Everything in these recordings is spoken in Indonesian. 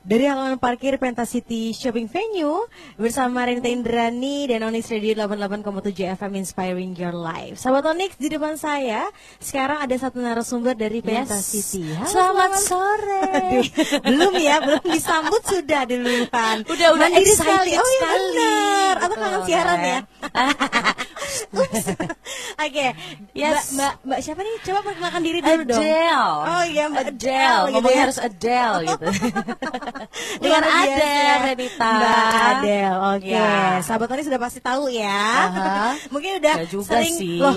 Dari halaman parkir Pentasity Shopping Venue bersama Renita Indrani dan Onyx Radio 88,7 FM Inspiring Your Life. Sahabat Onyx di depan saya sekarang ada satu narasumber dari Pentasity. Yes. Selamat sore. Aduh, belum ya, belum disambut sudah duluan. Udah udah Mandiri excited sekali. Oh iya benar. Atau kangen siaran ya. Ups. Oke, Yes. Mbak, Mbak, Mbak siapa nih? Coba perkenalkan diri dulu dong. Adele. Oh iya, Mbak Adele. Adele gitu ya. harus Adele gitu. Dengan. Adele, Renita. Mbak Adele, oke. Ya. Sahabat Tony sudah pasti tahu ya. Aha. Mungkin udah Ya juga sering sih. loh.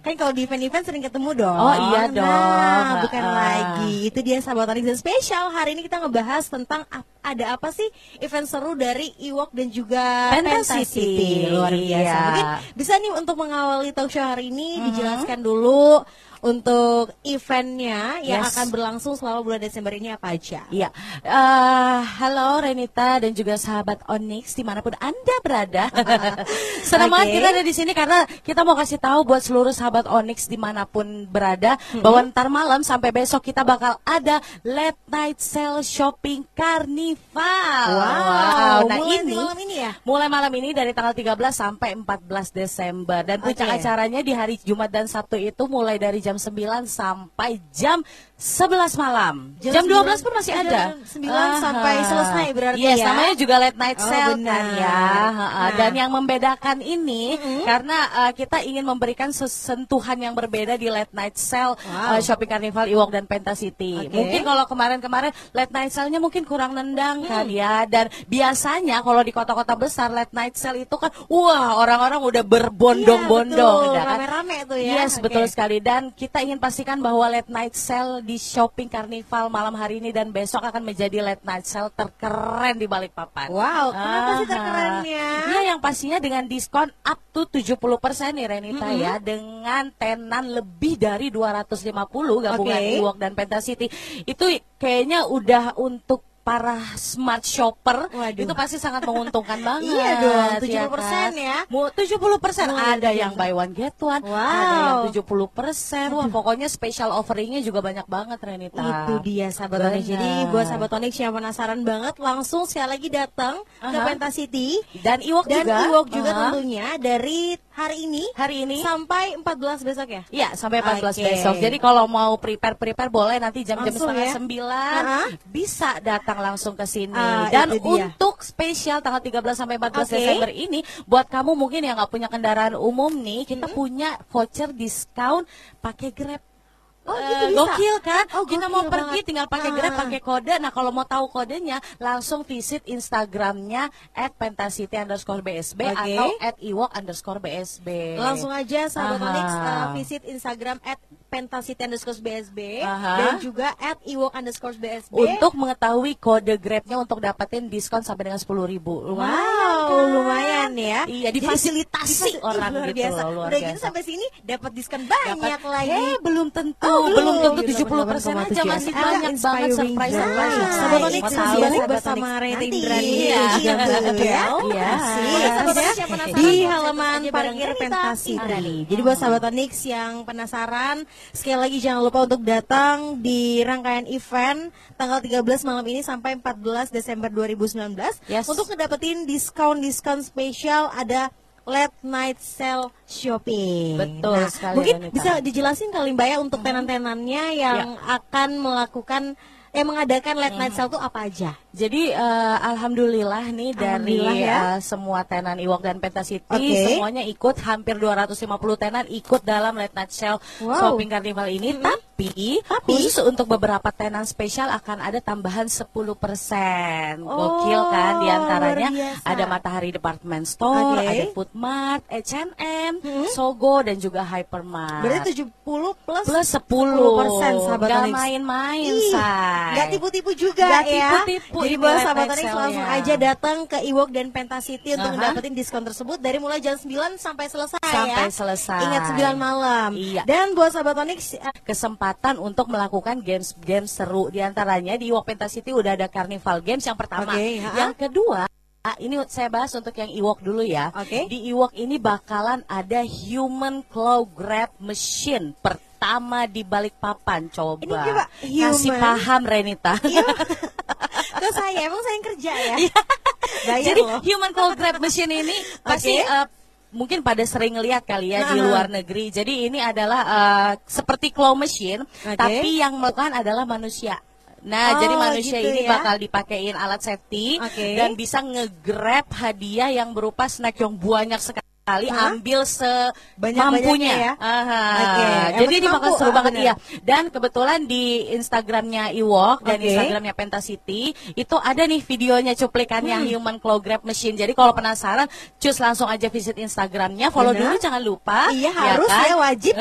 Kan kalau di event-event sering ketemu dong. Oh, iya dong. Nah, bukan Ah. lagi. Itu dia sahabat Tony dan spesial. Hari ini kita ngebahas tentang ada apa sih event seru dari Iwok dan juga Pentasity. Luar biasa. Iya. Mungkin bisa nih untuk mengawali talk show hari ini Mhm. dijelaskan dulu untuk eventnya yang Yes. akan berlangsung selama bulan Desember ini apa aja. Iya, Eh, halo Renita dan juga sahabat Onyx di mana pun anda berada. Senang banget kita ada di sini karena kita mau kasih tahu buat seluruh sahabat Onyx di mana pun berada bahwa ntar malam sampai besok kita bakal ada late night sale shopping carnival. Wow, nah mulai ini malam ini ya? mulai malam ini dari tanggal 13 sampai 14 Desember dan puncak Oke. acaranya di hari Jumat dan Sabtu itu mulai dari jam 9 sampai jam 11 malam. Jam, 12 pun masih jam ada. 9 sampai selesai berarti yes, ya? namanya juga late night Oh, sale benar. kan ya. Nah. Dan yang membedakan ini karena uh, kita ingin memberikan sentuhan yang berbeda di late night sale Wow. uh, Shopping Carnival Iwok dan Pentasity. Oke. Mungkin kalau kemarin-kemarin late night sale-nya mungkin kurang nendang kan Hmm. ya. Dan biasanya kalau di kota-kota besar late night sale itu kan wah orang-orang udah berbondong-bondong Iya, betul. ya kan. Rame-rame tuh ya. Yes, Oke. betul sekali. Dan kita ingin pastikan bahwa late night sale di Shopping Carnival malam hari ini dan besok akan menjadi late night sale terkeren di Balikpapan. Wow, kenapa sih Aha. terkerennya? Iya, yang pastinya dengan diskon up to 70% nih Renita ya dengan tenan lebih dari 250 gabungan. Ewok dan Pentasity. Itu kayaknya udah untuk para smart shopper Waduh. itu pasti sangat menguntungkan banget. Iya dong, ya 70% ya. Mu- 70% Luar ada yang buy one get one, Wow. ada yang 70%. Wah, pokoknya special offeringnya juga banyak banget Renita. Itu dia sahabat. Benar. Jadi buat sahabat Onyx yang penasaran banget langsung sekali lagi datang ke Aha. Pentasity Dan Iwok dan juga. Iwok juga Aha. tentunya dari hari ini Hari ini sampai 14 besok ya. Iya sampai 14 Oke. besok. Jadi kalau mau prepare prepare boleh nanti jam-jam setengah ya? sembilan Aha. bisa datang langsung ke sini. Ah, Dan untuk spesial tanggal 13 sampai 14 Oke. Desember ini, buat kamu mungkin yang nggak punya kendaraan umum nih, kita punya voucher diskon pakai Grab. Oh, Eh, gitu bisa? gokil kan? Oh, kita gokil mau pergi banget. tinggal pakai Ah. Grab, pakai kode. Nah kalau mau tahu kodenya, langsung visit Instagramnya at pentasity underscore bsb Oke. atau at iwok underscore bsb. Langsung aja sahabat Aha. Onyx uh, visit Instagram at pentasity underscore BSB Aha. dan juga at iwok underscore BSB. untuk mengetahui kode Grabnya untuk dapetin diskon sampai dengan sepuluh ribu. Wow, lumayan ya. Iya, Jadi difasilitasi difasi- orang luar gitu biasa. loh, luar Udah gitu biasa. sampai sini dapat diskon banyak Dapat- lagi. Eh, belum tentu, Oh, belum belum. tentu 70% aja masih Ah, banyak banget surprise surprise. Sahabat bersama? Rete Nanti. Indrani Iya. Iya. Iya. di halaman parkir. Pentasity. Indrani. Jadi buat sahabat Onyx yang penasaran, sekali lagi jangan lupa untuk datang di rangkaian event tanggal 13 malam ini sampai 14 Desember 2019 Yes. untuk ngedapetin diskon-diskon spesial ada late night sale shopping. Betul Nah, sekali, Mungkin bisa dijelasin kali Mbak ya untuk tenan-tenannya yang akan melakukan eh mengadakan late night sale itu apa aja? Jadi eh, alhamdulillah nih dari Alhamdulillah ya. eh, semua tenan Iwok dan Pentasity Oke. semuanya ikut hampir 250 tenan ikut dalam Late Night Sale Wow. Shopping Carnival ini tapi, Tapi? khusus untuk beberapa tenan spesial akan ada tambahan 10%. Oh, Gokil kan di antaranya ada Matahari Department Store, Oke. ada Food Mart, H&M, Sogo dan juga Hypermart. Berarti 70 plus plus 10 sahabat Gak main-main, Ih, say. Nggak tipu-tipu juga Nggak ya. tipu-tipu Jadi buat sahabat Onyx langsung aja datang ke Iwok dan Pentasity untuk Aha. mendapatkan diskon tersebut dari mulai jam 9 sampai selesai Sampai ya. selesai. Ingat 9 malam. Iya. Dan buat sahabat Onyx eh, kesempatan untuk melakukan games-games seru di antaranya di Iwok Pentasity udah ada Carnival Games yang pertama. Oke, ha-ha. yang kedua Ah, ini saya bahas untuk yang Iwok dulu ya. Oke. Di Iwok ini bakalan ada human claw grab machine pertama di balik papan coba. Ini coba Kasih human. paham Renita. Iya. Ke saya emang saya yang kerja ya. Bayar Jadi loh. human cold grab machine ini pasti Oke. eh, mungkin pada sering lihat kali ya di Nah. luar negeri. Jadi ini adalah eh, seperti claw machine, Oke. tapi yang melakukan adalah manusia. Nah, Oh, jadi manusia gitu ini ya. bakal dipakein alat safety Oke. dan bisa nge-grab hadiah yang berupa snack yang banyak sekali Hah? ambil semampunya. ya? Aha. Yang Jadi ini bakal seru ah, banget bener. iya. Dan kebetulan di Instagramnya Iwok dan Oke. Instagramnya Penta City itu ada nih videonya cuplikannya Hmm. Human Claw Grab Machine. Jadi kalau penasaran, cus langsung aja visit Instagramnya, follow Benar. dulu jangan lupa. Iya, harus ya, wajib.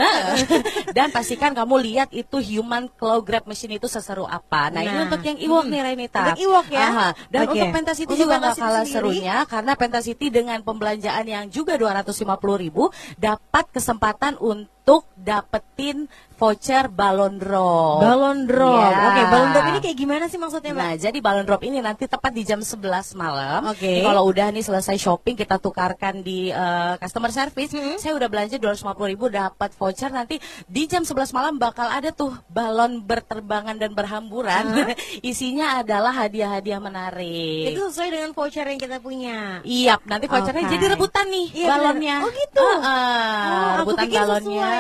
Dan pastikan kamu lihat itu Human Claw Grab Machine itu seseru apa. Nah, ini Nah. untuk yang Iwok Hmm. nih Renita. Untuk Iwok ya? Aha. Dan Oke. untuk Penta City Untuk juga nggak kalah sendiri? serunya karena Penta City dengan pembelanjaan yang juga 250 ribu dapat kesempatan untuk dapetin voucher balon drop. Balon drop. Iya. Oke, balon drop ini kayak gimana sih maksudnya, Mbak? Nah, jadi balon drop ini nanti tepat di jam 11 malam. Oke. Jadi Kalau udah nih selesai shopping kita tukarkan di eh, customer service. Hmm. Saya udah belanja 250 ribu dapat voucher nanti di jam 11 malam bakal ada tuh balon berterbangan dan berhamburan. Isinya adalah hadiah-hadiah menarik. Itu sesuai dengan voucher yang kita punya. Iya, nanti vouchernya Oke. jadi rebutan nih Iya, balonnya. benar. Oh, gitu? Heeh, Oh, aku rebutan pikir sesuai,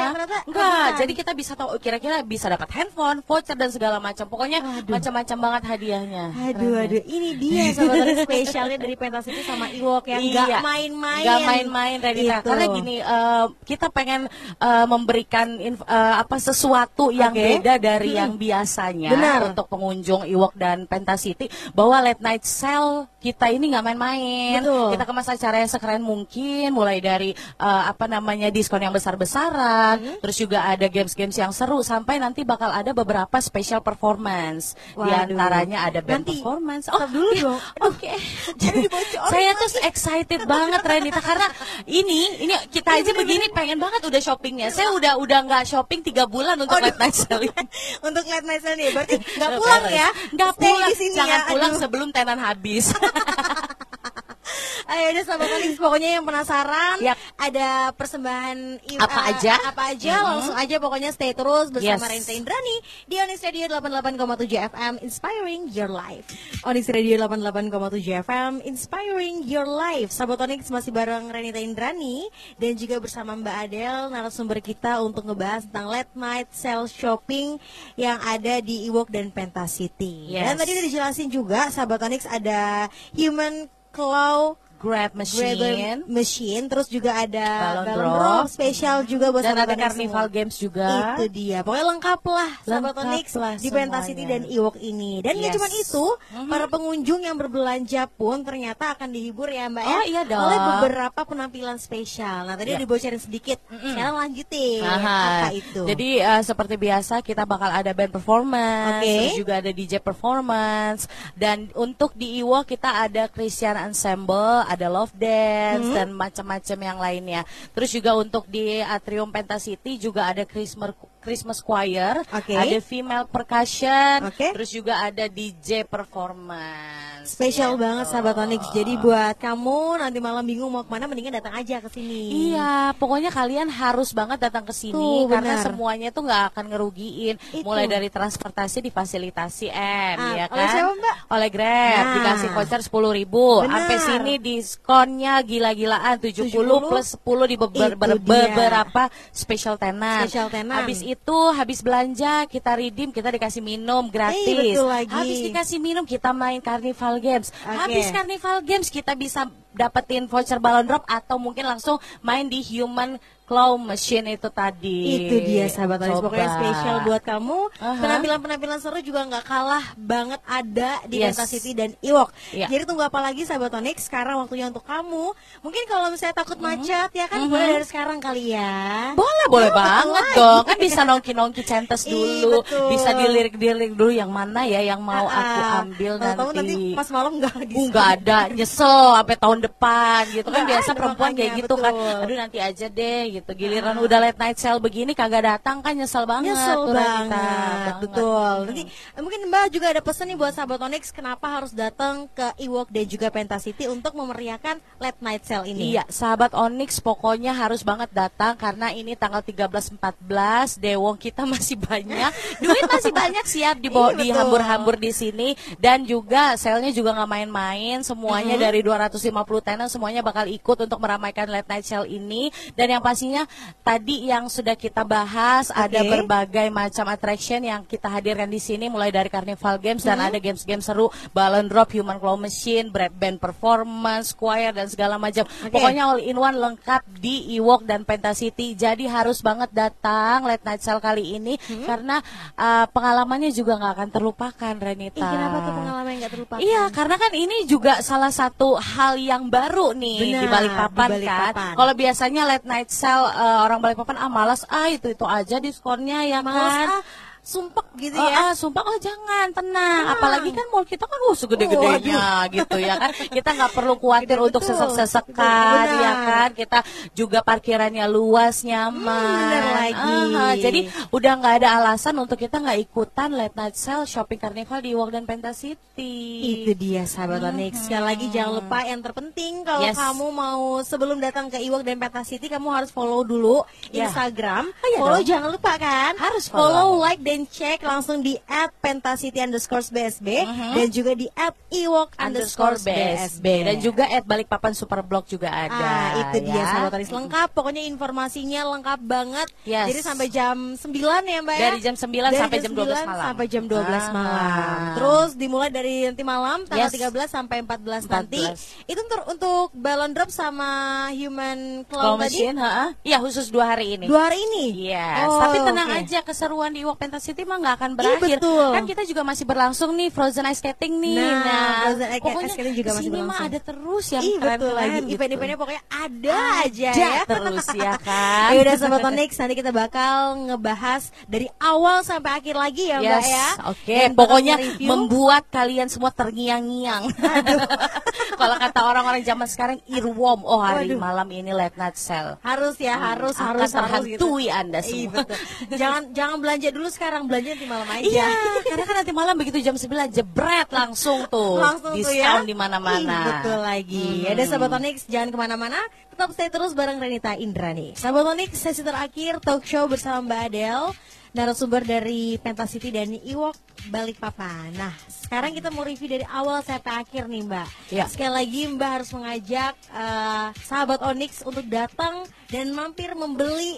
ternyata Enggak, jadi kita bisa tahu kira-kira bisa dapat handphone, voucher dan segala macam. Pokoknya macam-macam banget hadiahnya. Aduh, Keren, aduh, ini dia sahabat spesialnya dari Pentas itu sama Iwok yang Iya. nggak main-main. Nggak main-main Renita. Itu. Karena gini eh, kita pengen eh, memberikan inf- eh, apa sesuatu yang Oke. beda dari Hmm. yang biasanya Benar. untuk pengunjung Iwok dan Penta City bahwa late night sale kita ini nggak main-main. Betul. Kita kemas acara yang sekeren mungkin mulai dari eh, apa namanya diskon yang besar-besaran, Hmm. terus juga ada games-games yang seru sampai nanti bakal ada beberapa special performance. Di Waduh. antaranya ada band Nanti, performance. stop dulu iya. dong. Oke. Jangan dibocorin Saya tuh excited banget Renita karena ini ini kita aja begini pengen banget udah shoppingnya. Saya udah udah nggak shopping tiga bulan untuk Aduh. late night sale. Untuk late night sale nih, berarti nggak pulang ya? Nggak pulang. di sini Jangan ya. pulang Aduh. sebelum tenan habis. Ayo deh sahabat Onyx, pokoknya yang penasaran Yap. ada persembahan Apa eh, aja? apa aja Mhm. langsung aja pokoknya stay terus bersama Yes. Renta Indrani di Onyx Radio 88,7 FM inspiring your life. Onyx Radio 88,7 FM inspiring your life. Sahabat Onyx masih bareng Renita Indrani dan juga bersama Mbak Adel narasumber kita untuk ngebahas tentang late night sale shopping yang ada di Iwok dan Penta City. Yes. Dan tadi udah dijelasin juga sahabat Onyx ada human claw Grab machine. machine, terus juga ada Balon balon drop. drop spesial juga buat Dan ada carnival semua. games juga. Itu dia, pokoknya lengkap lah lah di Penta City dan Iwok ini. Dan Yes. cuma itu, Mhm. para pengunjung yang berbelanja pun ternyata akan dihibur ya Mbak ya. Oh, iya dong. Oleh beberapa penampilan spesial. Nah tadi Ya. dibocorin sedikit, sekarang lanjutin. Aha. Apa itu? Jadi eh, seperti biasa kita bakal ada band performance, Oke. terus juga ada DJ performance dan untuk di Iwo kita ada Christian Ensemble, ada Love Dance Hmm. dan macam-macam yang lainnya. Terus juga untuk di Atrium Penta City juga ada Christmas Christmas Choir, Oke. ada female percussion, Oke. terus juga ada DJ performance. Spesial Gitu. banget sahabat Onyx. Jadi buat kamu nanti malam bingung mau ke mana, mendingan datang aja ke sini. Iya, pokoknya kalian harus banget datang ke sini karena benar. semuanya tuh nggak akan ngerugiin. Itu. Mulai dari transportasi difasilitasi M, Ah, ya oleh kan? siapa, Mbak? Oleh Grab Nah. dikasih voucher sepuluh ribu. Sampai sini diskonnya gila-gilaan 70, 70 plus 10 di beber- beberapa special tenan. Special tenan. Habis itu habis belanja kita redeem kita dikasih minum gratis. Eh, betul lagi. Habis dikasih minum kita main carnival games. Oke. Habis carnival games kita bisa dapetin voucher balon drop atau mungkin langsung main di human claw machine itu tadi. Itu dia sahabat Coba. pokoknya spesial buat kamu. Aha. Penampilan-penampilan seru juga nggak kalah banget ada di Yes. Penta City dan Iwok. Iya. Jadi tunggu apa lagi sahabat Onyx? Sekarang waktunya untuk kamu. Mungkin kalau misalnya takut Mhm. macet ya kan boleh dari sekarang kali ya. Boleh, boleh Oh, banget boleh. dong. Kan bisa nongki-nongki centes Ih, dulu. betul. Bisa dilirik-dilirik dulu yang mana ya yang mau aku Ah, ambil tahu-tahu nanti nanti. pas malam nggak Uh, nggak ada nyesel sampai tahun tahun depan gitu kan biasa perempuan kayak gitu kan aduh nanti aja deh gitu giliran udah late night sale begini kagak datang kan nyesel banget Nyesel tuh, banget, Banget. betul. Nanti eh, mungkin Mbak juga ada pesan nih buat sahabat Onyx kenapa harus datang ke Ewok dan juga Pentasity untuk memeriahkan late night sale ini. Iya, sahabat Onyx pokoknya harus banget datang karena ini tanggal 13 14 Dewong kita masih banyak. Duit masih banyak siap dibawa Iya, betul. dihambur-hambur di sini dan juga sale-nya juga nggak main-main. Semuanya dari 250 tenan semuanya bakal ikut untuk meramaikan late night sale ini dan yang pastinya tadi yang sudah kita bahas ada Oke. berbagai macam attraction yang kita hadirkan di sini mulai dari Carnival Games dan Mm-hmm. ada games-games seru, balloon drop, human claw machine, bread band performance, choir dan segala macam. Oke. Pokoknya all in one lengkap di Ewok dan Pentasity. Jadi harus banget datang late night sale kali ini Hmm? karena uh, pengalamannya juga nggak akan terlupakan Renita. Ih, kenapa tuh pengalaman yang gak terlupakan? Iya, karena kan ini juga salah satu hal yang baru nih Benar, di Balikpapan di Balikpapan. kan. Kalau biasanya late night sale uh, orang Balikpapan ah malas ah itu itu aja diskonnya ya Males kan. ah, sumpek gitu Oh, ya. ah, sumpah oh jangan tenang. Tenang. Apalagi kan mall kita kan oh segede-gedenya gitu ya kan. Kita nggak perlu khawatir Gede untuk sesek-sesekan ya kan. Kita juga parkirannya luas nyaman. Hmm, lagi. Ah, jadi udah nggak ada alasan untuk kita nggak ikutan late night sale shopping carnival di Walk dan Pentasity. Itu dia sahabat Onyx. Sekali lagi jangan lupa yang terpenting kalau Yes. kamu mau sebelum datang ke Ewok dan Peta City kamu harus follow dulu Ya. Instagram. Oh, iya follow dong. jangan lupa kan? Harus follow. like dan cek langsung di @pentasity underscore BSB dan juga di @ewok underscore BSB dan juga at Balikpapan Superblog juga ada. Ah, itu dia ya. sahabat Onyx lengkap. Pokoknya informasinya lengkap banget. Yes. Jadi sampai jam 9 ya, Mbak ya? Dari jam 9 Dari sampai jam 12 9 malam. Sampai jam 12 Ah. malam. Terus dimulai dari nanti malam tanggal Yes. 13 sampai 14, nanti. 14. Itu untuk untuk balon drop sama human Claw tadi? Iya khusus dua hari ini. dua hari ini. Yes, Oh, tapi tenang oke. aja keseruan di Walk Pentasity mah nggak akan berakhir. betul. Kan kita juga masih berlangsung nih Frozen Ice Skating nih. Nah, Frozen Ice pokoknya Skating juga masih ke sini mah berlangsung. ada terus yang Ih betul lagi gitu. Event-eventnya pokoknya ada aja Ada ya terus ya kan. Ya udah Sobat Onyx Nanti kita bakal ngebahas Dari awal sampai akhir lagi ya Mbak Yes, ya oke. Dan bakal Pokoknya membuat kalian semua terngiang-ngiang. Kalau kata orang-orang zaman sekarang earworm. Oh hari Waduh. malam ini late night sale. harus ya harus akan harus harus terhantui Anda Iya, semua. betul. jangan jangan belanja dulu sekarang belanja nanti malam aja Iya, karena kan nanti malam begitu jam 9 jebret langsung tuh. langsung tuh diskon ya di mana-mana. Ih, betul lagi Hmm. ada sahabat Onyx jangan ke mana-mana tetap stay terus bareng Renita Indrani sahabat Onyx sesi terakhir talk show bersama Mbak Adele narasumber dari Pentasity dan Iwok Balikpapan. Nah, sekarang kita mau review dari awal sampai akhir nih, Mbak. Ya. Sekali lagi Mbak harus mengajak eh, sahabat Onyx untuk datang dan mampir membeli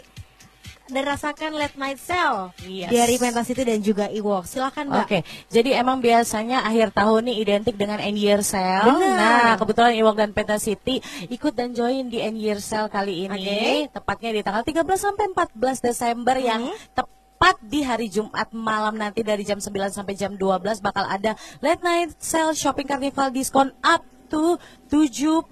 dan rasakan late night sale Yes. dari Pentasity dan juga Iwok. Silakan, Mbak. Oke, jadi emang biasanya akhir tahun nih identik dengan end year sale. Benar. Nah, kebetulan Iwok dan Penta City ikut dan join di end year sale kali ini, Oke. tepatnya di tanggal 13 sampai 14 Desember yang tepat di hari Jumat malam nanti dari jam 9 sampai jam 12 bakal ada late night sale shopping carnival diskon up to 70%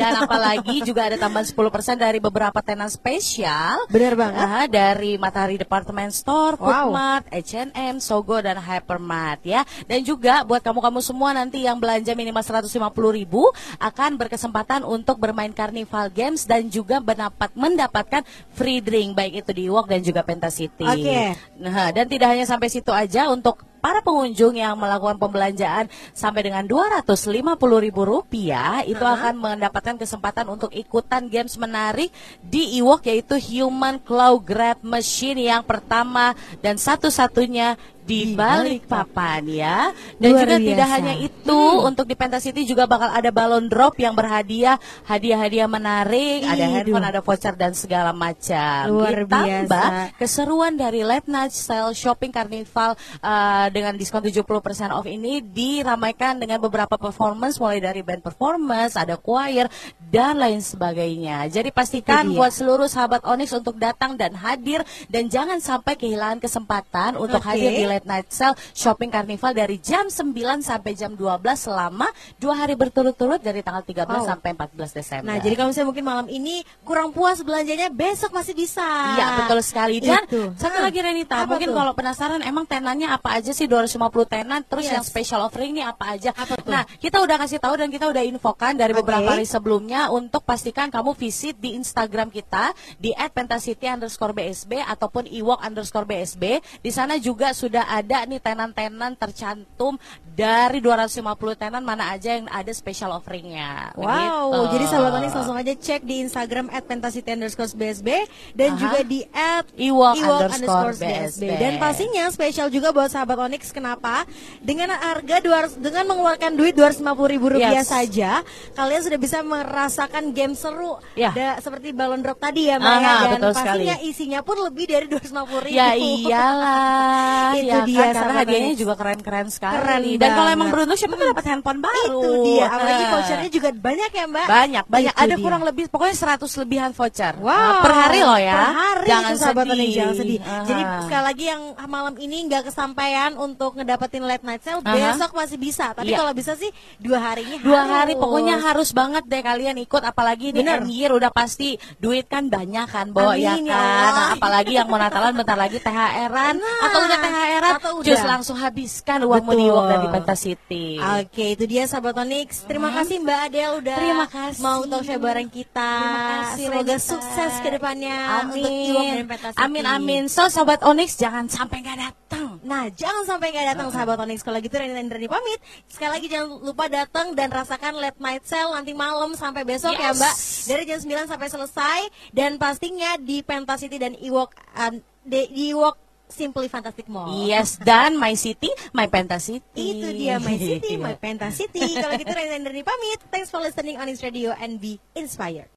dan apalagi juga ada tambahan 10% dari beberapa tenan spesial Benar banget. Ah, dari Matahari Department Store, Wow. Foodmart, H&M, Sogo dan Hypermart ya. Dan juga buat kamu-kamu semua nanti yang belanja minimal 150.000 ribu akan berkesempatan untuk bermain Carnival Games dan juga mendapat mendapatkan free drink baik itu di Walk dan juga Pentasity. Oke. Nah, dan tidak hanya sampai situ aja untuk para pengunjung yang melakukan pembelanjaan sampai dengan Rp250.000 rupiah itu akan mendapatkan kesempatan untuk ikutan games menarik di Iwok yaitu Human Claw Grab Machine yang pertama dan satu-satunya di Di Balikpapan ya. Dan Luar juga tidak biasa. hanya itu, untuk di Pentasity juga bakal ada balon drop yang berhadiah hadiah-hadiah menarik, ada Iduh. handphone, ada voucher dan segala macam. Luar Ditambah biasa. keseruan dari late night sale shopping carnival uh, dengan diskon 70% off ini diramaikan dengan beberapa performance mulai dari band performance, ada choir dan lain sebagainya. Jadi pastikan dia. buat seluruh sahabat Onyx untuk datang dan hadir dan jangan sampai kehilangan kesempatan untuk Oke. hadir di late late night sale shopping carnival dari jam 9 sampai jam 12 selama dua hari berturut-turut dari tanggal 13 Wow. sampai 14 Desember. Nah, jadi kalau misalnya mungkin malam ini kurang puas belanjanya, besok masih bisa. Iya betul sekali dan Itu. satu lagi Renita apa mungkin tuh? kalau penasaran emang tenannya apa aja sih 250 tenan terus Yes. yang special offering ini apa aja Apa tuh? nah kita udah kasih tahu dan kita udah infokan dari Oke. beberapa hari sebelumnya untuk pastikan kamu visit di Instagram kita di @pentasity underscore bsb ataupun iwok underscore bsb di sana juga sudah ada nih tenan-tenan tercantum dari 250 tenan mana aja yang ada special offeringnya Wow, Begitu. jadi sahabat Onyx langsung aja cek di Instagram @pentasity underscore BSB dan Aha. juga di underscore BSB. BSB. Dan pastinya spesial juga buat sahabat Onyx kenapa? Dengan harga 200 dengan mengeluarkan duit 250 ribu rupiah Yes. saja, kalian sudah bisa merasakan game seru. Ya. Da- seperti balon drop tadi ya, Mbak Aha, ya. Dan pastinya sekali. isinya pun lebih dari 250 ribu. Ya iyalah, Itu ya dia, kan, karena hadiahnya juga keren-keren sekali. Keren Dan kalau emang beruntung siapa tuh dapat handphone baru. Itu dia, apalagi Nah. vouchernya juga banyak ya, Mbak. banyak, banyak. Itu Ada dia. kurang lebih, pokoknya 100 lebihan voucher. Wow, Nah, per hari loh ya. Per hari jangan itu, sahabat sedih. Jangan sedih. Aha. Jadi sekali lagi yang malam ini nggak kesampaian untuk ngedapetin late night sale, Aha. besok masih bisa. Tapi Iya. kalau bisa sih dua harinya Dua harus. hari pokoknya harus banget deh kalian ikut apalagi di Bener. end year udah pasti duit kan banyak kan Bo Amin, ya ya kan. Nah, apalagi yang mau Natalan bentar lagi THR-an Nah, atau udah THR-an atau udah. langsung habiskan uangmu di. Iwok dan di Pentasity. Oke, itu dia sahabat Onyx. Terima kasih Mbak Adel udah Hmm. Terima kasih. mau talk bareng kita. Terima kasih, Semoga Renita. sukses ke depannya untuk Iwok dan Amin. Pentasity. Amin amin. So sobat Onyx jangan sampai nggak datang. Nah, jangan sampai nggak datang sahabat Onyx. Kalau gitu Reni dan Reni pamit. Sekali lagi jangan lupa datang dan rasakan late night sale nanti malam sampai besok ya, Yes. Mbak. Dari jam 9 sampai selesai dan pastinya di Pentasity dan Iwok um, di, di Iwok Simply Fantastic Mall. Yes dan My City, My Pentasity. Itu dia My City, My Pentasity. Kalau gitu Reni pamit. Thanks for listening on Onyx Radio and be inspired.